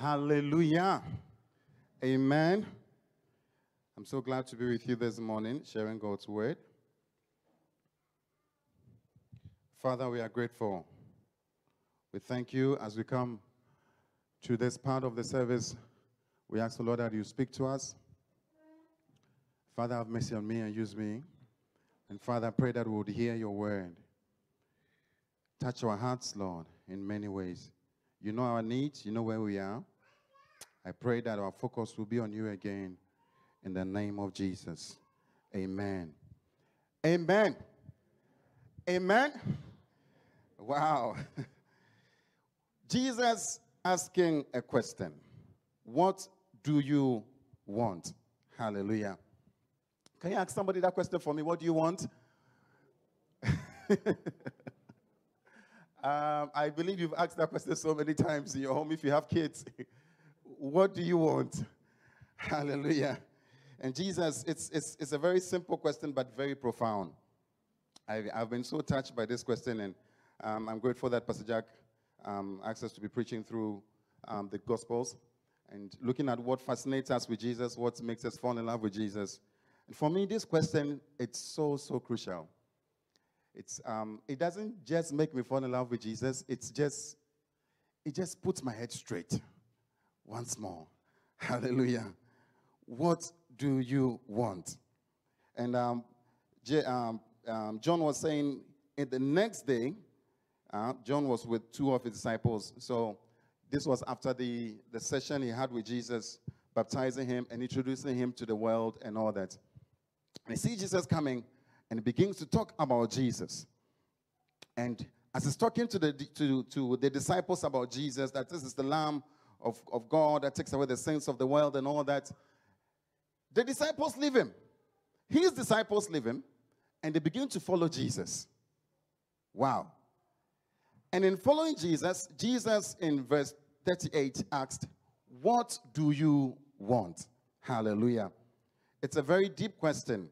Hallelujah. Amen. I'm so glad to be with you this morning, sharing God's word. Father, we are grateful. We thank you as we come to this part of the service. We ask the Lord that you speak to us. Father, have mercy on me and use me. And Father, I pray that we would hear your word. Touch our hearts, Lord, in many ways. You know our needs, you know where we are. I pray that our focus will be on you again in the name of Jesus. Amen. Amen. Amen. Wow. Jesus asking a question What do you want? Hallelujah. Can you ask somebody that question for me? What do you want? um, I believe you've asked that question so many times in your home if you have kids. what do you want? Hallelujah. And Jesus, it's, it's, it's a very simple question, but very profound. I've, I've been so touched by this question, and um, I'm grateful that Pastor Jack um, asked us to be preaching through um, the Gospels and looking at what fascinates us with Jesus, what makes us fall in love with Jesus. And for me, this question, it's so, so crucial. It's, um, it doesn't just make me fall in love with Jesus, it's just, it just puts my head straight once more. Hallelujah. What do you want? And um, J- um, um, John was saying, in the next day, uh, John was with two of his disciples. So this was after the, the session he had with Jesus, baptizing him and introducing him to the world and all that. And he sees Jesus coming and begins to talk about Jesus. And as he's talking to the, to, to the disciples about Jesus, that this is the Lamb of, of God that takes away the sins of the world and all that, the disciples leave him. His disciples leave him and they begin to follow Jesus. Wow. And in following Jesus, Jesus in verse 38 asked, What do you want? Hallelujah. It's a very deep question.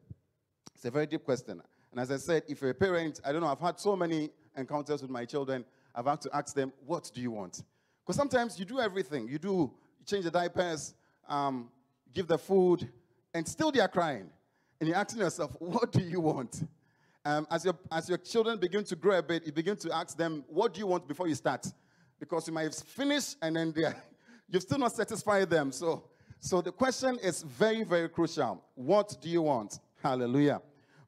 It's a very deep question. And as I said, if you're a parent, I don't know, I've had so many encounters with my children, I've had to ask them, What do you want? Because sometimes you do everything. You do, you change the diapers, um, give the food, and still they are crying. And you're asking yourself, What do you want? Um, as, your, as your children begin to grow a bit, you begin to ask them, What do you want before you start? Because you might finish and then you've still not satisfied them. So, so the question is very, very crucial. What do you want? Hallelujah.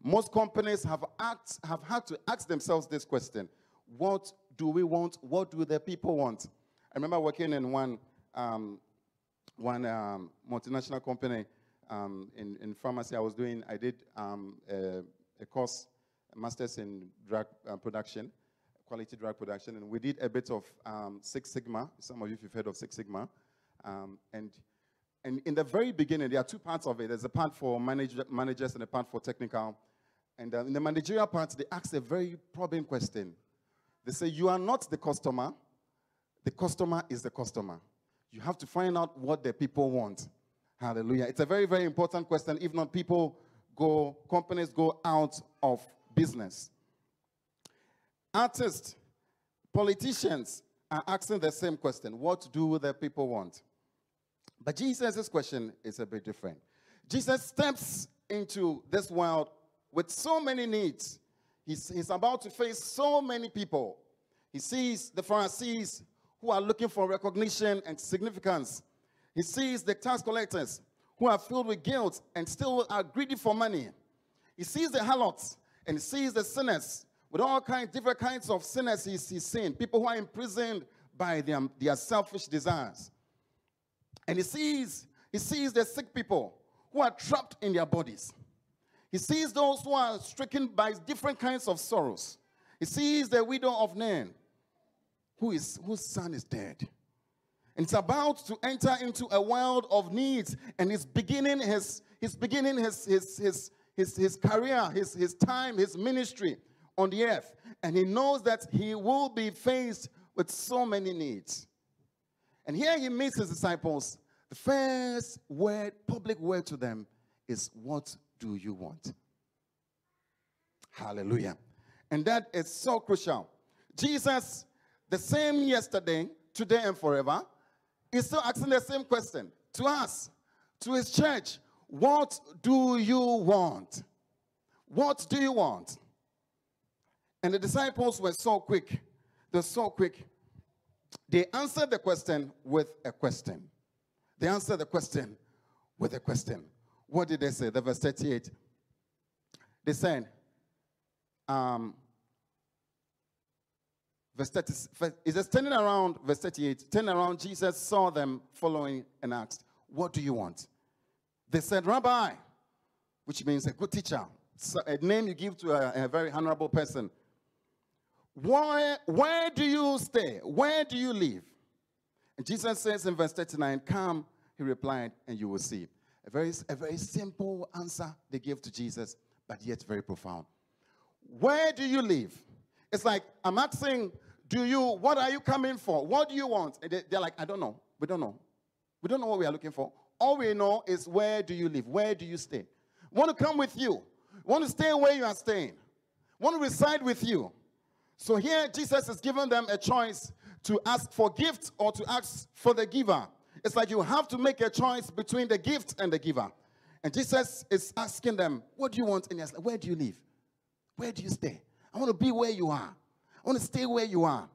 Most companies have, asked, have had to ask themselves this question What do we want? What do the people want? I remember working in one, um, one um, multinational company um, in, in pharmacy. I was doing, I did um, a, a course master's in drug uh, production, quality drug production, and we did a bit of um, Six Sigma. Some of you have heard of Six Sigma. Um, and, and in the very beginning, there are two parts of it. There's a part for manage, managers and a part for technical. And uh, in the managerial part, they ask a very probing question. They say, You are not the customer, the customer is the customer. You have to find out what the people want. Hallelujah. It's a very, very important question. If not, people go, companies go out of business. Artists, politicians are asking the same question What do the people want? But Jesus' question is a bit different. Jesus steps into this world with so many needs. He's, he's about to face so many people. He sees the Pharisees who are looking for recognition and significance. He sees the tax collectors who are filled with guilt and still are greedy for money. He sees the harlots and he sees the sinners with all kinds, different kinds of sinners he's, he's seeing, people who are imprisoned by their, their selfish desires. And he sees, he sees the sick people who are trapped in their bodies. He sees those who are stricken by different kinds of sorrows. He sees the widow of Nain, who is, whose son is dead. And it's about to enter into a world of needs, and he's beginning his, he's beginning his, his, his, his, his career, his, his time, his ministry on the earth. And he knows that he will be faced with so many needs. And here he meets his disciples. The first word, public word to them is, What do you want? Hallelujah. And that is so crucial. Jesus, the same yesterday, today, and forever, is still asking the same question to us, to his church. What do you want? What do you want? And the disciples were so quick. They're so quick. They answered the question with a question. They answered the question with a question. What did they say? The verse 38. They said, um, verse 30, is it turning around, verse 38, turning around, Jesus saw them following and asked, What do you want? They said, Rabbi, which means a good teacher, so a name you give to a, a very honorable person. Where, where do you stay? Where do you live? And Jesus says in verse 39, Come, he replied, and you will see. A very, a very simple answer they gave to Jesus, but yet very profound. Where do you live? It's like, I'm asking, do you, what are you coming for? What do you want? And they, they're like, I don't know. We don't know. We don't know what we are looking for. All we know is where do you live? Where do you stay? Want to come with you. Want to stay where you are staying. Want to reside with you. So here Jesus has given them a choice to ask for gift or to ask for the giver. It's like you have to make a choice between the gift and the giver. And Jesus is asking them, What do you want? And he's like, Where do you live? Where do you stay? I want to be where you are. I want to stay where you are.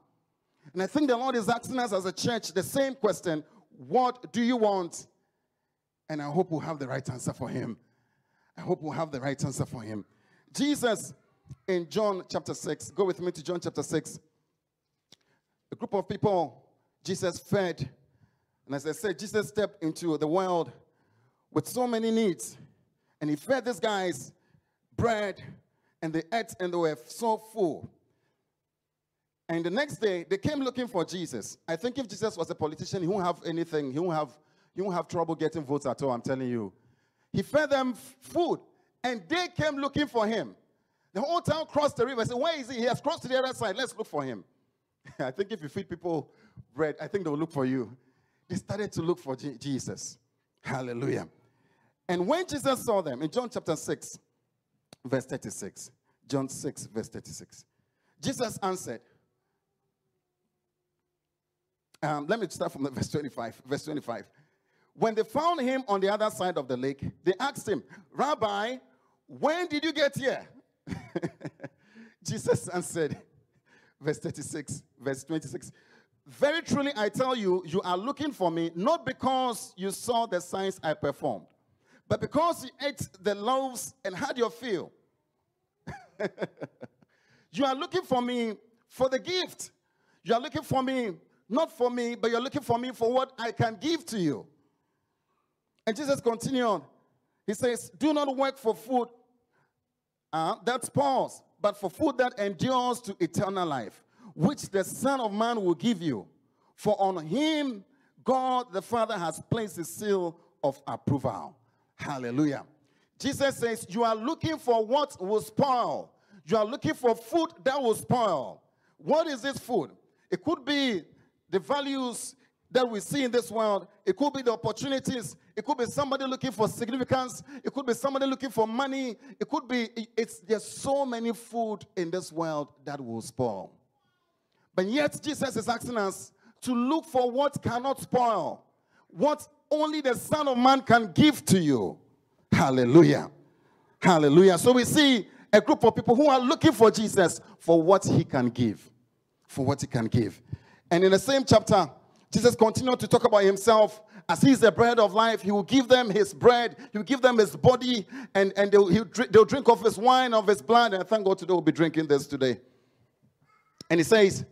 And I think the Lord is asking us as a church the same question What do you want? And I hope we'll have the right answer for him. I hope we'll have the right answer for him. Jesus in John chapter 6, go with me to John chapter 6. A group of people Jesus fed. And as I said, Jesus stepped into the world with so many needs. And he fed these guys bread, and they ate and they were so full. And the next day, they came looking for Jesus. I think if Jesus was a politician, he won't have anything. He won't have, he won't have trouble getting votes at all, I'm telling you. He fed them food, and they came looking for him. The whole town crossed the river. I said, Where is he? He has crossed to the other side. Let's look for him. I think if you feed people bread, I think they will look for you. They started to look for Jesus. Hallelujah. And when Jesus saw them in John chapter 6, verse 36, John 6, verse 36, Jesus answered, um, let me start from the verse 25. Verse 25. When they found him on the other side of the lake, they asked him, Rabbi, when did you get here? Jesus answered, verse 36, verse 26. Very truly, I tell you, you are looking for me not because you saw the signs I performed, but because you ate the loaves and had your fill. you are looking for me for the gift. You are looking for me not for me, but you're looking for me for what I can give to you. And Jesus continued. He says, Do not work for food uh, that's pause. But for food that endures to eternal life, which the Son of Man will give you. For on him God the Father has placed his seal of approval. Hallelujah. Jesus says, You are looking for what will spoil. You are looking for food that will spoil. What is this food? It could be the values that we see in this world. It could be the opportunities. It could be somebody looking for significance. It could be somebody looking for money. It could be, it's, there's so many food in this world that will spoil. But yet, Jesus is asking us to look for what cannot spoil, what only the Son of Man can give to you. Hallelujah. Hallelujah. So we see a group of people who are looking for Jesus for what he can give. For what he can give. And in the same chapter, Jesus continued to talk about himself as he's the bread of life. He will give them his bread, he will give them his body, and, and they'll, drink, they'll drink of his wine, of his blood. And thank God today we'll be drinking this today. And he says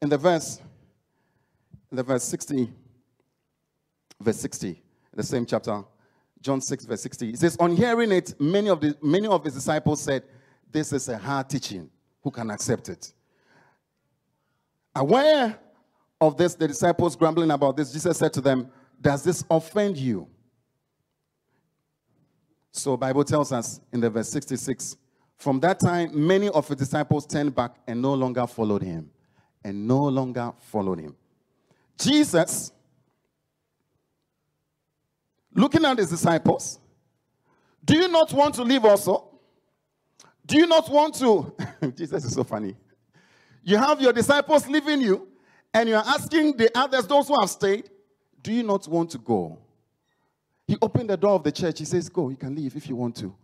in the verse, in the verse 60, verse 60, the same chapter, John 6, verse 60, he says, On hearing it, many of, the, many of his disciples said, This is a hard teaching. Who can accept it? Aware of this, the disciples grumbling about this, Jesus said to them, Does this offend you? So Bible tells us in the verse 66, from that time, many of his disciples turned back and no longer followed him. And no longer followed him. Jesus, looking at his disciples, do you not want to live also? Do you not want to? Jesus is so funny. You have your disciples leaving you, and you're asking the others, those who have stayed, do you not want to go? He opened the door of the church. He says, Go, you can leave if you want to.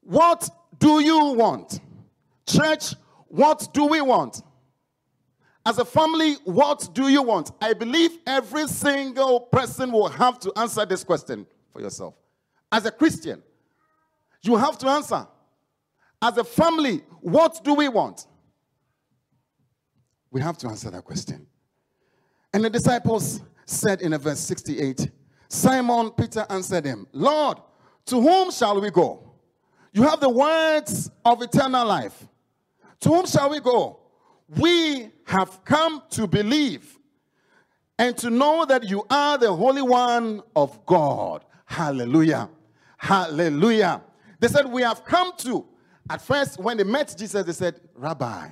What do you want? Church, what do we want? As a family, what do you want? I believe every single person will have to answer this question for yourself. As a Christian, you have to answer. As a family, what do we want? We have to answer that question. And the disciples said in verse 68 Simon Peter answered him, Lord, to whom shall we go? You have the words of eternal life. To whom shall we go? We have come to believe and to know that you are the Holy One of God. Hallelujah. Hallelujah. They said, We have come to. At first, when they met Jesus, they said, Rabbi,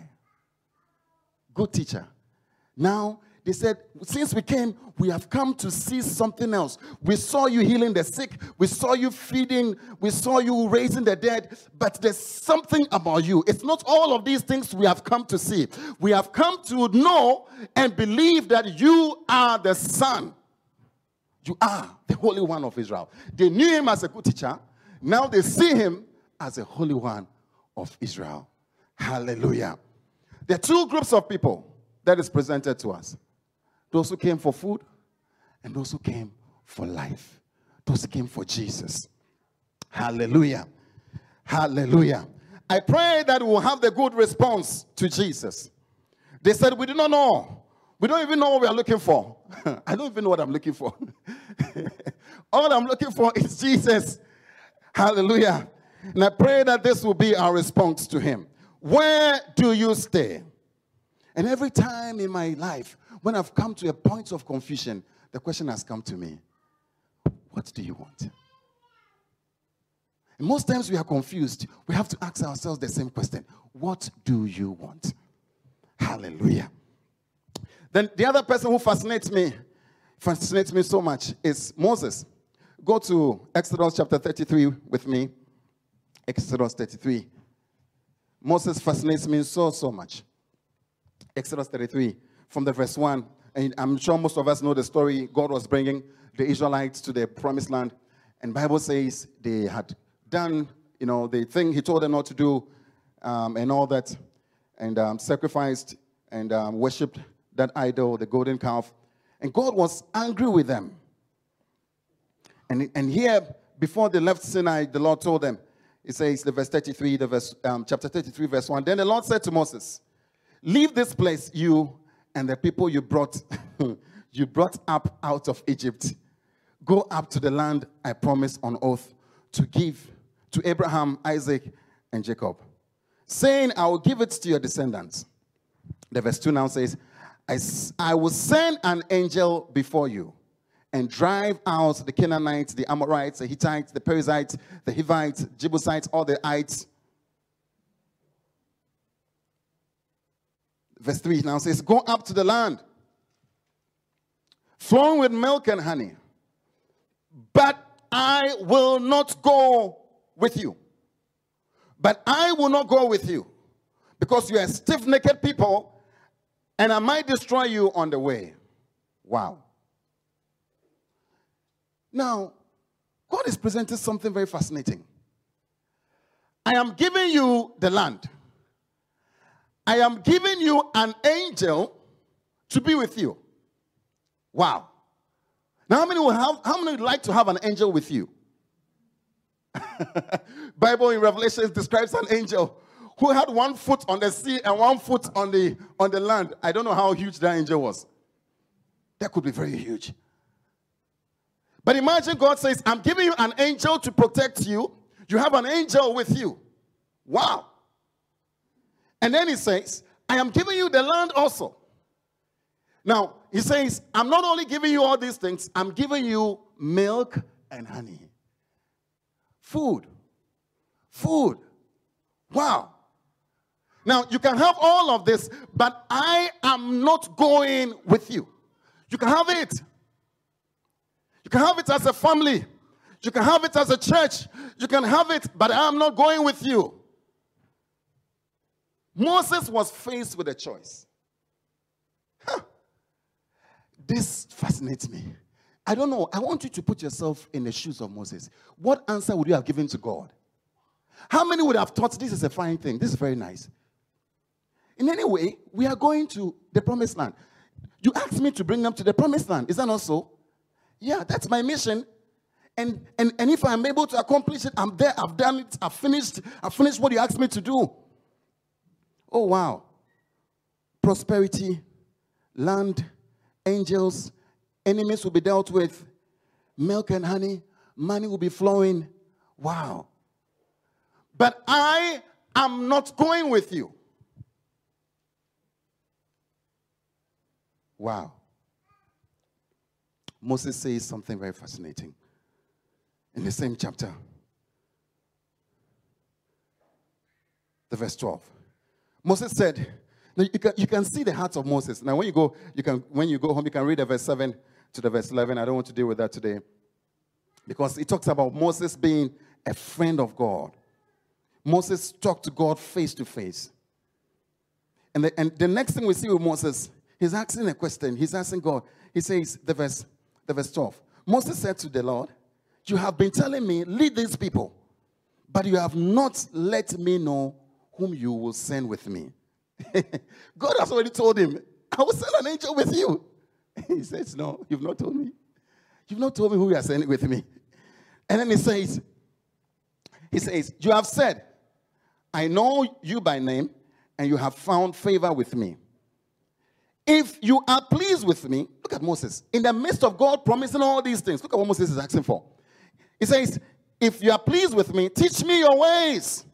good teacher. Now they said, Since we came, we have come to see something else. We saw you healing the sick, we saw you feeding, we saw you raising the dead, but there's something about you. It's not all of these things we have come to see. We have come to know and believe that you are the Son. You are the Holy One of Israel. They knew him as a good teacher. Now they see him as a Holy One of Israel. Hallelujah. There are two groups of people that is presented to us those who came for food and those who came for life. Those who came for Jesus. Hallelujah. Hallelujah. I pray that we'll have the good response to Jesus. They said, We do not know. We don't even know what we are looking for. I don't even know what I'm looking for. All I'm looking for is Jesus. Hallelujah. And I pray that this will be our response to Him. Where do you stay? And every time in my life, when I've come to a point of confusion, the question has come to me What do you want? And most times we are confused. We have to ask ourselves the same question What do you want? Hallelujah. Then the other person who fascinates me, fascinates me so much, is Moses. Go to Exodus chapter 33 with me. Exodus 33. Moses fascinates me so, so much. Exodus 33 from the verse 1. And I'm sure most of us know the story. God was bringing the Israelites to the promised land. And Bible says they had done, you know, the thing he told them not to do um, and all that. And um, sacrificed and um, worshipped that idol, the golden calf. And God was angry with them. And, and here, before they left Sinai, the Lord told them, it says, the verse 33, the verse, um, chapter 33, verse 1. Then the Lord said to Moses, Leave this place, you and the people you brought you brought up out of Egypt. Go up to the land I promised on oath to give to Abraham, Isaac, and Jacob, saying, I will give it to your descendants. The verse 2 now says, I, I will send an angel before you and drive out the Canaanites, the Amorites, the Hittites, the Perizzites, the Hivites, Jebusites, all the ites verse 3 now says, Go up to the land flowing with milk and honey, but I will not go with you. But I will not go with you because you are stiff necked people and I might destroy you on the way. Wow. Now, God is presenting something very fascinating. I am giving you the land. I am giving you an angel to be with you. Wow. Now, how many will have, how many would like to have an angel with you? Bible in Revelation describes an angel who had one foot on the sea and one foot on the on the land. I don't know how huge that angel was. That could be very huge. But imagine God says, I'm giving you an angel to protect you. You have an angel with you. Wow. And then he says, I am giving you the land also. Now, he says, I'm not only giving you all these things, I'm giving you milk and honey. Food. Food. Wow. Now, you can have all of this, but I am not going with you. You can have it. Can have it as a family. You can have it as a church. You can have it, but I am not going with you. Moses was faced with a choice. Huh. This fascinates me. I don't know. I want you to put yourself in the shoes of Moses. What answer would you have given to God? How many would have thought this is a fine thing? This is very nice. In any way, we are going to the promised land. You asked me to bring them to the promised land. Is that not so? Yeah, that's my mission. And, and, and if I'm able to accomplish it, I'm there, I've done it, I've finished, I've finished what you asked me to do. Oh wow. Prosperity, land, angels, enemies will be dealt with, milk and honey, money will be flowing. Wow. But I am not going with you. Wow. Moses says something very fascinating in the same chapter. The verse 12. Moses said, now you can, you can see the heart of Moses. Now, when you go, you can when you go home, you can read the verse 7 to the verse 11. I don't want to deal with that today. Because it talks about Moses being a friend of God. Moses talked to God face to face. And the, and the next thing we see with Moses He's asking a question. He's asking God. He says, the verse, the verse 12. Moses said to the Lord, You have been telling me, lead these people, but you have not let me know whom you will send with me. God has already told him, I will send an angel with you. he says, No, you've not told me. You've not told me who you are sending with me. And then he says, He says, You have said, I know you by name, and you have found favor with me. If you are pleased with me, look at Moses. In the midst of God promising all these things, look at what Moses is asking for. He says, If you are pleased with me, teach me your ways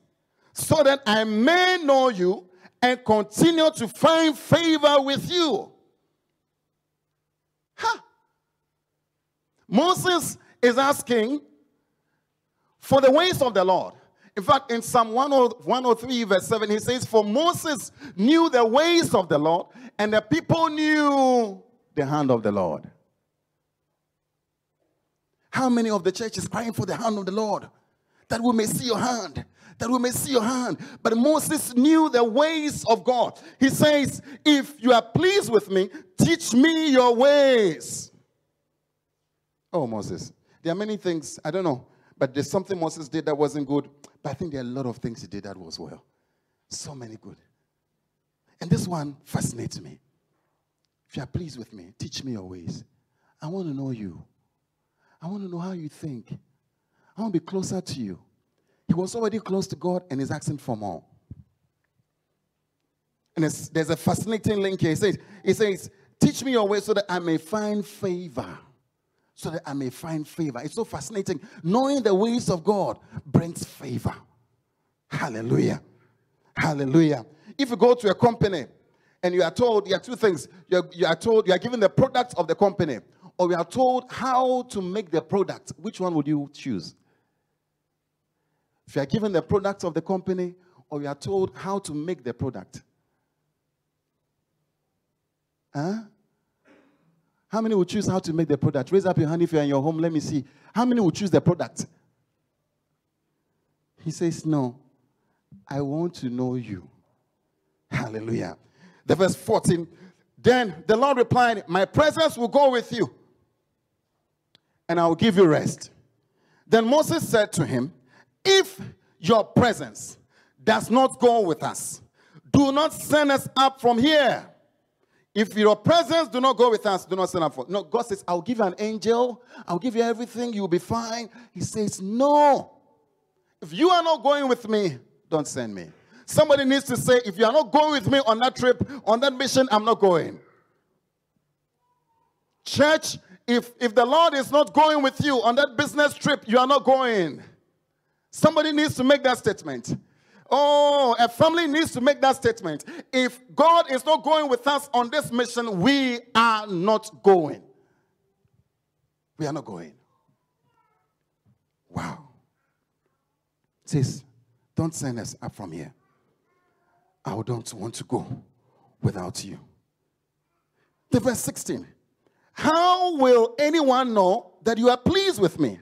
so that I may know you and continue to find favor with you. Huh. Moses is asking for the ways of the Lord. In fact, in Psalm 103, verse 7, he says, For Moses knew the ways of the Lord, and the people knew the hand of the Lord. How many of the church is crying for the hand of the Lord? That we may see your hand. That we may see your hand. But Moses knew the ways of God. He says, If you are pleased with me, teach me your ways. Oh, Moses. There are many things, I don't know, but there's something Moses did that wasn't good. But I think there are a lot of things he did that was well. So many good. And this one fascinates me. If you are pleased with me, teach me your ways. I want to know you. I want to know how you think. I want to be closer to you. He was already close to God and is asking for more. And there's a fascinating link here. He says, he says, Teach me your ways so that I may find favor so that I may find favor. It's so fascinating. Knowing the ways of God brings favor. Hallelujah. Hallelujah. If you go to a company and you are told, you are two things. You're, you are told, you are given the product of the company, or you are told how to make the product. Which one would you choose? If you are given the product of the company, or you are told how to make the product. Huh? How many will choose how to make the product? Raise up your hand if you're in your home. Let me see. How many will choose the product? He says, No, I want to know you. Hallelujah. The verse 14. Then the Lord replied, My presence will go with you, and I will give you rest. Then Moses said to him, If your presence does not go with us, do not send us up from here. If your presence do not go with us, do not send up for. No, God says, I'll give you an angel, I'll give you everything, you'll be fine. He says, No. If you are not going with me, don't send me. Somebody needs to say, if you are not going with me on that trip, on that mission, I'm not going. Church, if, if the Lord is not going with you on that business trip, you are not going. Somebody needs to make that statement. Oh, a family needs to make that statement. If God is not going with us on this mission, we are not going. We are not going. Wow. Says, don't send us up from here. I don't want to go without you. The verse 16. How will anyone know that you are pleased with me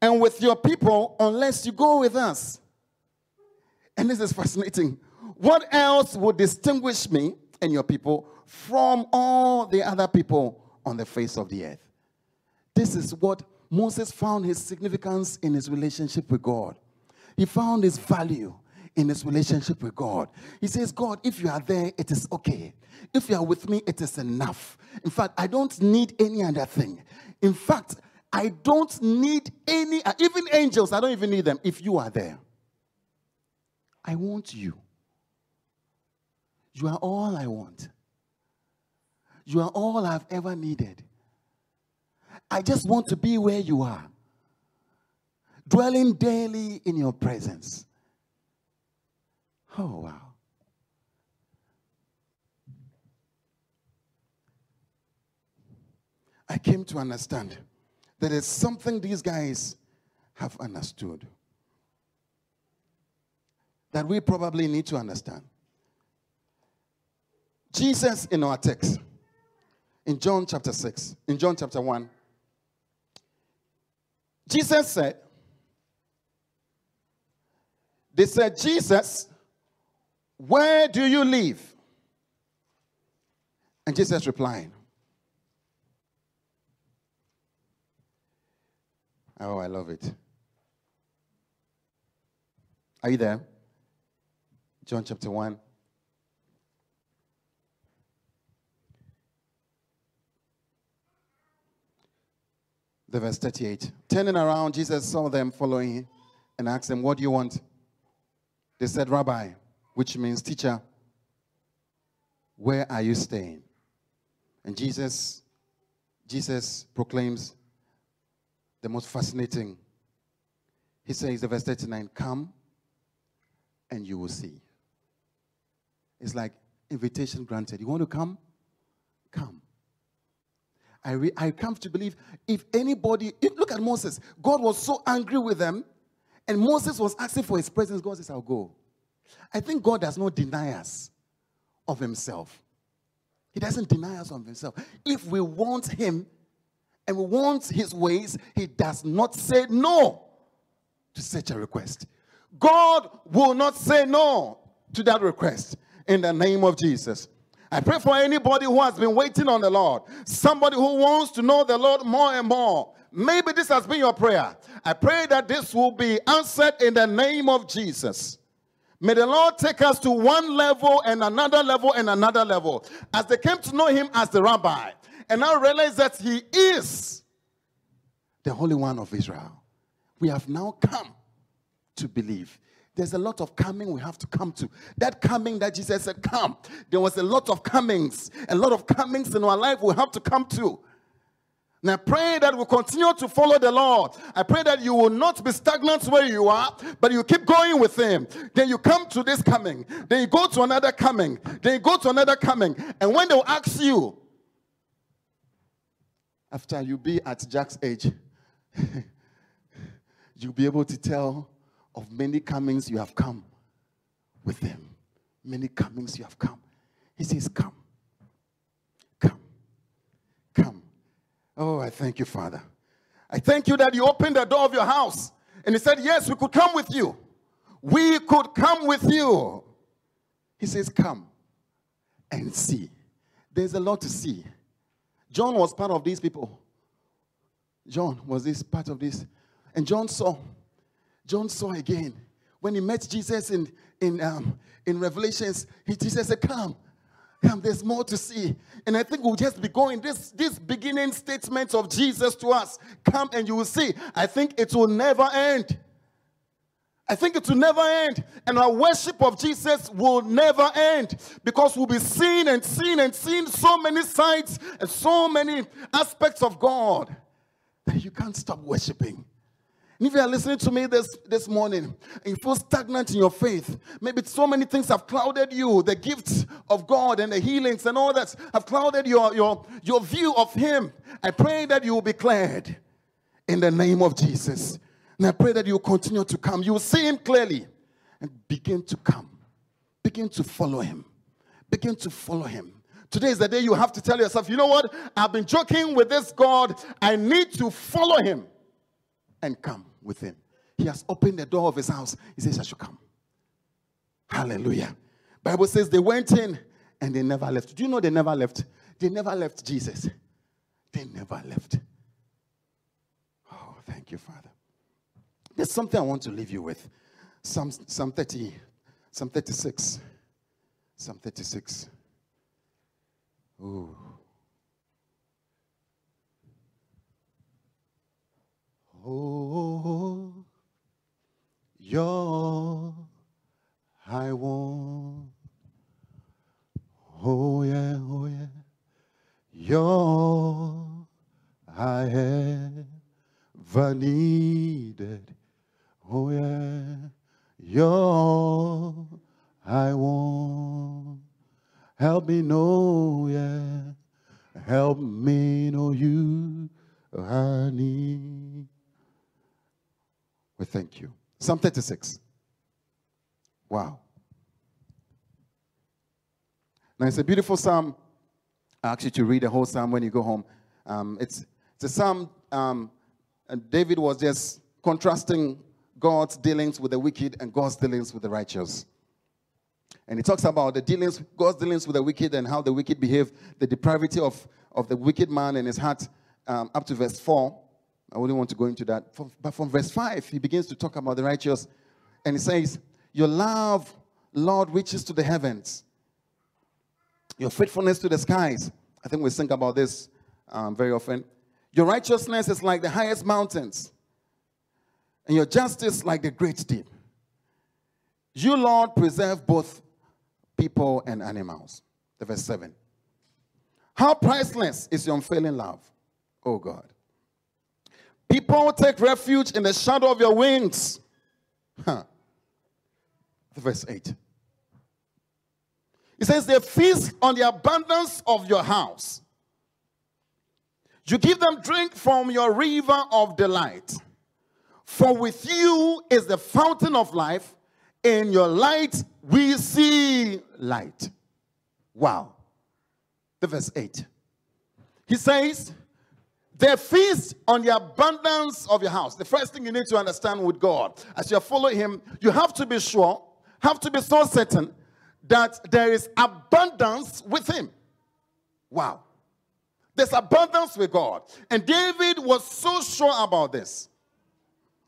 and with your people unless you go with us? And this is fascinating. What else would distinguish me and your people from all the other people on the face of the earth? This is what Moses found his significance in his relationship with God. He found his value in his relationship with God. He says, God, if you are there, it is okay. If you are with me, it is enough. In fact, I don't need any other thing. In fact, I don't need any, even angels, I don't even need them if you are there. I want you. You are all I want. You are all I've ever needed. I just want to be where you are, dwelling daily in your presence. Oh, wow. I came to understand that it's something these guys have understood that we probably need to understand. Jesus, in our text, in John chapter 6, in John chapter 1, Jesus said, They said, Jesus, where do you live? And Jesus replied, Oh, I love it. Are you there? John chapter 1. The verse 38. Turning around, Jesus saw them following and asked them, What do you want? They said, Rabbi, which means teacher, where are you staying? And Jesus, Jesus proclaims the most fascinating. He says, the verse 39, come and you will see. It's like invitation granted. You want to come? Come. I, re- I come to believe if anybody, if, look at Moses. God was so angry with them, and Moses was asking for his presence. God says, I'll go. I think God does not deny us of himself. He doesn't deny us of himself. If we want him and we want his ways, he does not say no to such a request. God will not say no to that request in the name of Jesus. I pray for anybody who has been waiting on the Lord, somebody who wants to know the Lord more and more. Maybe this has been your prayer. I pray that this will be answered in the name of Jesus. May the Lord take us to one level and another level and another level. As they came to know him as the rabbi, and now realize that he is the Holy One of Israel. We have now come to believe. There's a lot of coming we have to come to. That coming that Jesus said, come. There was a lot of comings, a lot of comings in our life we have to come to. And I pray that we continue to follow the Lord. I pray that you will not be stagnant where you are, but you keep going with Him. Then you come to this coming. Then you go to another coming. Then you go to another coming. And when they'll ask you, after you be at Jack's age, you'll be able to tell of many comings you have come with them. Many comings you have come. He says. Come. Come. Oh, I thank you, Father. I thank you that you opened the door of your house and he said, Yes, we could come with you. We could come with you. He says, Come and see. There's a lot to see. John was part of these people. John was this part of this. And John saw John saw again. When he met Jesus in, in, um, in Revelations, he, Jesus said, Come, come, there's more to see. And I think we'll just be going this, this beginning statement of Jesus to us. Come and you will see. I think it will never end. I think it will never end. And our worship of Jesus will never end because we'll be seeing and seeing and seeing so many sides and so many aspects of God that you can't stop worshiping. If you are listening to me this, this morning you feel stagnant in your faith, maybe so many things have clouded you. The gifts of God and the healings and all that have clouded your, your, your view of Him. I pray that you will be cleared in the name of Jesus. And I pray that you will continue to come. You will see Him clearly and begin to come. Begin to follow Him. Begin to follow Him. Today is the day you have to tell yourself, you know what? I've been joking with this God. I need to follow Him and come with him. He has opened the door of his house. He says, I should come. Hallelujah. Bible says they went in and they never left. Do you know they never left? They never left Jesus. They never left. Oh, thank you, Father. There's something I want to leave you with. Psalm, Psalm 30, Psalm 36. Psalm 36. Ooh. Oh, oh, oh, oh. your Psalm 36. Wow. Now, it's a beautiful psalm. I actually, to read the whole psalm when you go home. Um, it's, it's a psalm, um, and David was just contrasting God's dealings with the wicked and God's dealings with the righteous. And he talks about the dealings, God's dealings with the wicked and how the wicked behave, the depravity of, of the wicked man in his heart, um, up to verse 4. I wouldn't want to go into that. But from verse 5, he begins to talk about the righteous. And he says, Your love, Lord, reaches to the heavens, your faithfulness to the skies. I think we think about this um, very often. Your righteousness is like the highest mountains, and your justice like the great deep. You, Lord, preserve both people and animals. The verse 7. How priceless is your unfailing love, oh God. People take refuge in the shadow of your wings. Huh. Verse 8. It says, They feast on the abundance of your house. You give them drink from your river of delight. For with you is the fountain of life. In your light we see light. Wow. The verse 8. He says, they feast on the abundance of your house. The first thing you need to understand with God, as you follow Him, you have to be sure, have to be so certain that there is abundance with Him. Wow. There's abundance with God. And David was so sure about this.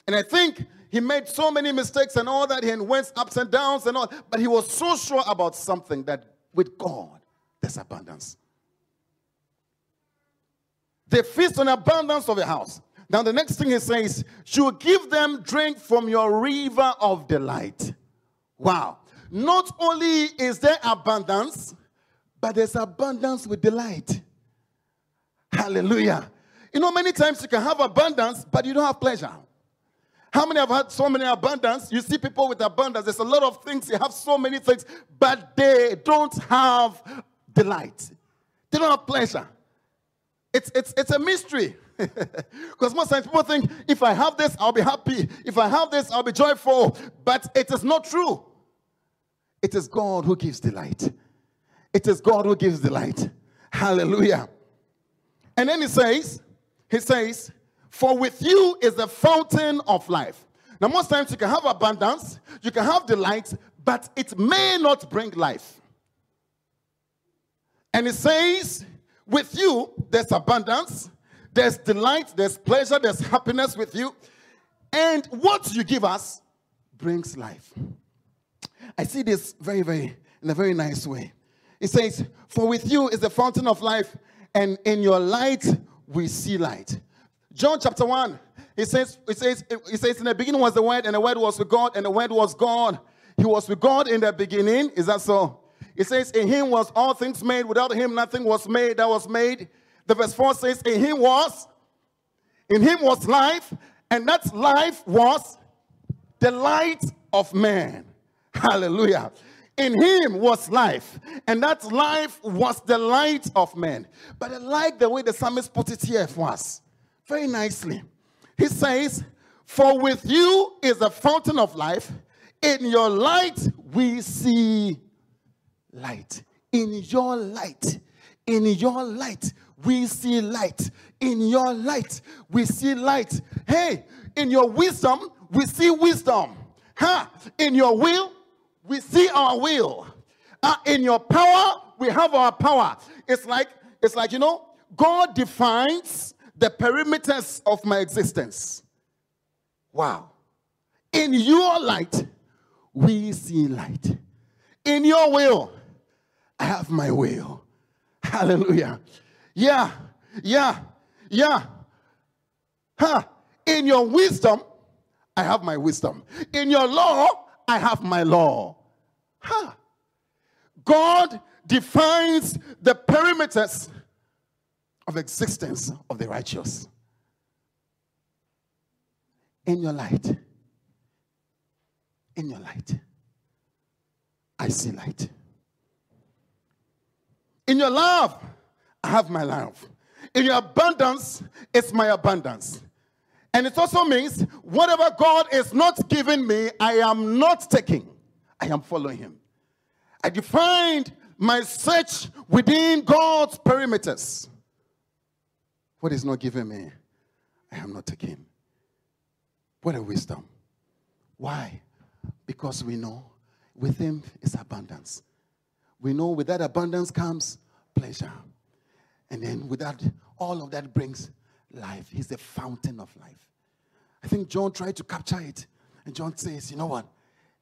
And I think he made so many mistakes and all that, and went ups and downs and all, but he was so sure about something that with God, there's abundance. They feast on abundance of the house. Now, the next thing he says, you give them drink from your river of delight. Wow. Not only is there abundance, but there's abundance with delight. Hallelujah. You know, many times you can have abundance, but you don't have pleasure. How many have had so many abundance? You see people with abundance. There's a lot of things. They have so many things, but they don't have delight. They don't have pleasure. It's, it's, it's a mystery. Because most times people think, if I have this, I'll be happy. If I have this, I'll be joyful. But it is not true. It is God who gives delight. It is God who gives delight. Hallelujah. And then he says, he says, for with you is the fountain of life. Now, most times you can have abundance, you can have delight, but it may not bring life. And it says, with you, there's abundance, there's delight, there's pleasure, there's happiness with you. And what you give us brings life. I see this very, very, in a very nice way. It says, For with you is the fountain of life, and in your light we see light. John chapter 1, it says, it says, it says, In the beginning was the Word, and the Word was with God, and the Word was God. He was with God in the beginning. Is that so? It says, In him was all things made. Without him, nothing was made that was made. The verse 4 says, In him was, in him was life, and that life was the light of man. Hallelujah. In him was life, and that life was the light of men. But I like the way the psalmist put it here for us very nicely. He says, For with you is a fountain of life, in your light we see light. In your light, in your light, we see light. In your light, we see light. Hey, in your wisdom, we see wisdom. Huh? In your will, we see our will. Uh, in your power, we have our power. It's like, it's like, you know, God defines the perimeters of my existence. Wow. In your light, we see light. In your will, I have my will. Hallelujah. Yeah, yeah, yeah. Huh. In your wisdom, I have my wisdom. In your law, I have my law. Huh. God defines the perimeters of existence of the righteous. In your light, in your light, I see light. In your love, I have my love. In your abundance, it's my abundance. And it also means whatever God is not giving me, I am not taking. I am following Him. I defined my search within God's perimeters. What is not given me, I am not taking. What a wisdom. Why? Because we know with Him is abundance. We know with that abundance comes pleasure. And then with that, all of that brings life. He's the fountain of life. I think John tried to capture it. And John says, you know what?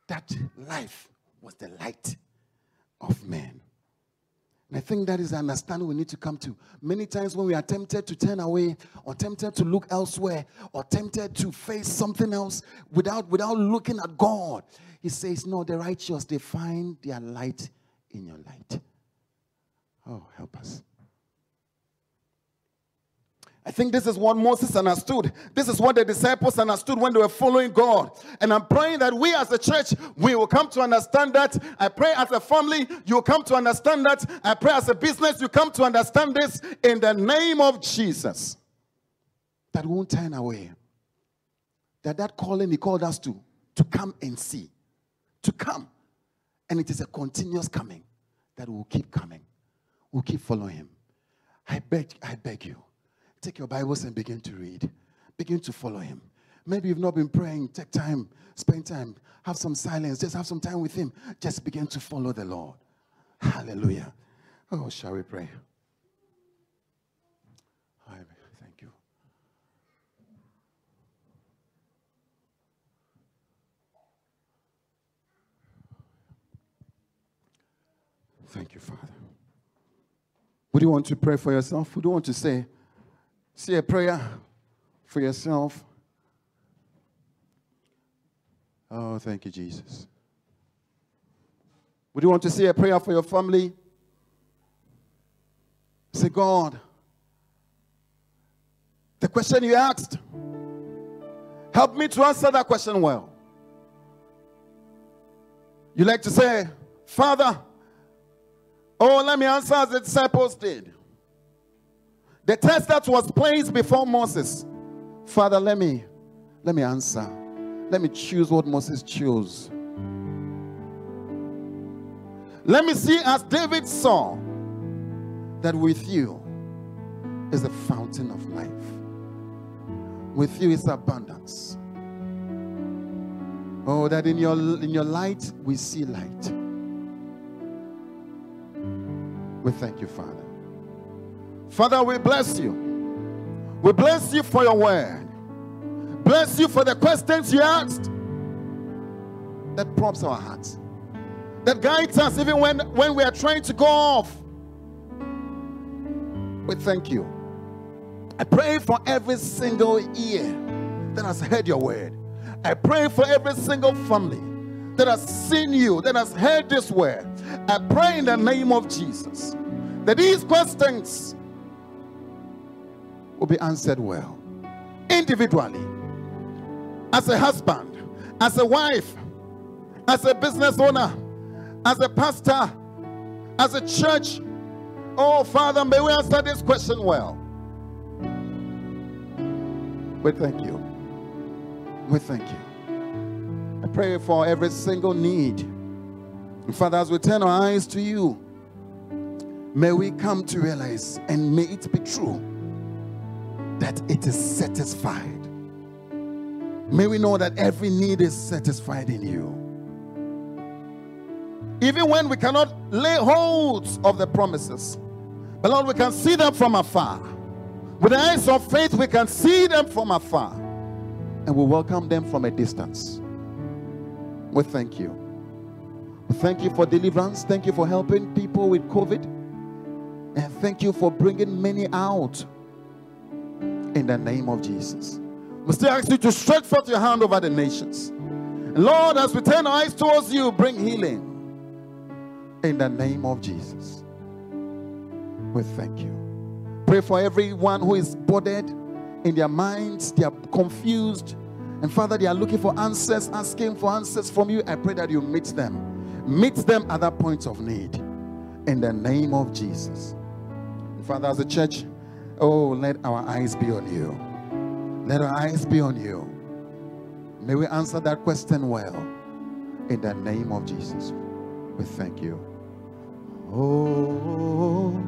That life was the light of man. And I think that is the understanding we need to come to. Many times when we are tempted to turn away or tempted to look elsewhere or tempted to face something else without, without looking at God, he says, No, the righteous, they find their light in your light. Oh, help us. I think this is what Moses understood. This is what the disciples understood when they were following God. And I'm praying that we as a church, we will come to understand that. I pray as a family, you will come to understand that. I pray as a business, you come to understand this in the name of Jesus. That won't turn away. That that calling he called us to, to come and see. To come. And it is a continuous coming that will keep coming. We'll keep following him. I beg, I beg you Take your Bibles and begin to read. Begin to follow him. Maybe you've not been praying. Take time, spend time, have some silence, just have some time with him. Just begin to follow the Lord. Hallelujah. Oh, shall we pray? Thank you. Thank you, Father. Would you want to pray for yourself? Would you want to say, Say a prayer for yourself. Oh, thank you, Jesus. Would you want to say a prayer for your family? Say, God, the question you asked, help me to answer that question well. You like to say, Father, oh, let me answer as the disciples did. The test that was placed before Moses. Father, let me let me answer. Let me choose what Moses chose. Let me see as David saw that with you is the fountain of life. With you is abundance. Oh, that in your in your light we see light. We thank you, Father. Father, we bless you. We bless you for your word. Bless you for the questions you asked that prompts our hearts, that guides us even when, when we are trying to go off. We thank you. I pray for every single ear that has heard your word. I pray for every single family that has seen you, that has heard this word. I pray in the name of Jesus that these questions will be answered well. Individually, as a husband, as a wife, as a business owner, as a pastor, as a church. Oh, Father, may we answer this question well. We thank you. We thank you. I pray for every single need. Father, as we turn our eyes to you, may we come to realize and may it be true that it is satisfied. May we know that every need is satisfied in you. Even when we cannot lay hold of the promises, but Lord, we can see them from afar. With the eyes of faith, we can see them from afar and we welcome them from a distance. We thank you. Thank you for deliverance. Thank you for helping people with COVID. And thank you for bringing many out in the name of Jesus. We still ask you to stretch forth your hand over the nations. Lord, as we turn our eyes towards you, bring healing in the name of Jesus. We thank you. Pray for everyone who is bothered in their minds, they are confused. And Father, they are looking for answers, asking for answers from you. I pray that you meet them. Meet them at that point of need. In the name of Jesus. Father, as a church, oh, let our eyes be on you. Let our eyes be on you. May we answer that question well. In the name of Jesus. We thank you. Oh,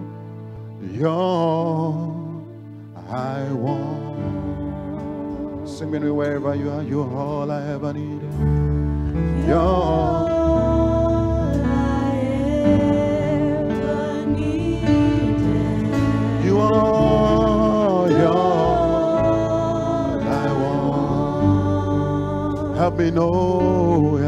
your I want. Sing me wherever you are, you're all I ever needed. You're me know,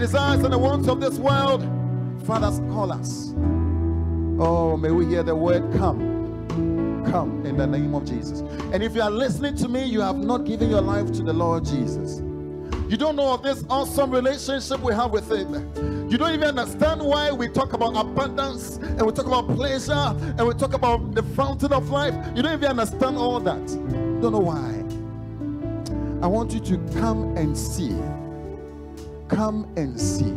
desires and the wants of this world. Fathers, call us. Oh, may we hear the word come. Come in the name of Jesus. And if you are listening to me, you have not given your life to the Lord Jesus. You don't know of this awesome relationship we have with Him. You don't even understand why we talk about abundance and we talk about pleasure and we talk about the fountain of life. You don't even understand all that. Don't know why. I want you to come and see. Come and see.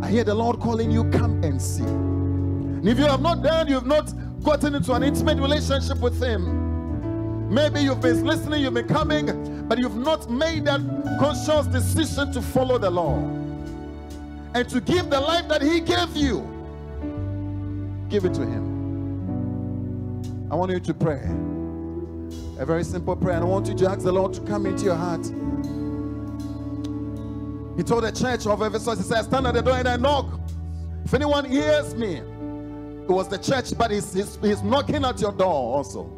I hear the Lord calling you, come and see. And if you have not done, you have not gotten into an intimate relationship with Him. Maybe you've been listening, you've been coming, but you've not made that conscious decision to follow the Lord and to give the life that He gave you. Give it to Him. I want you to pray. A very simple prayer. And I want you to ask the Lord to come into your heart. He told the church of Ephesus, He said, Stand at the door and I knock. If anyone hears me, it was the church, but he's, he's, he's knocking at your door also.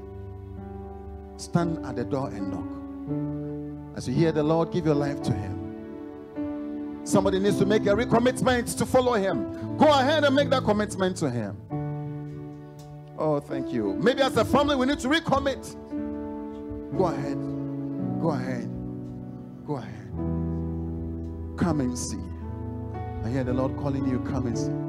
Stand at the door and knock. As you hear the Lord, give your life to Him. Somebody needs to make a recommitment to follow Him. Go ahead and make that commitment to Him. Oh, thank you. Maybe as a family, we need to recommit. Go ahead. Go ahead. Go ahead. Come and see. I hear the Lord calling you, come and see.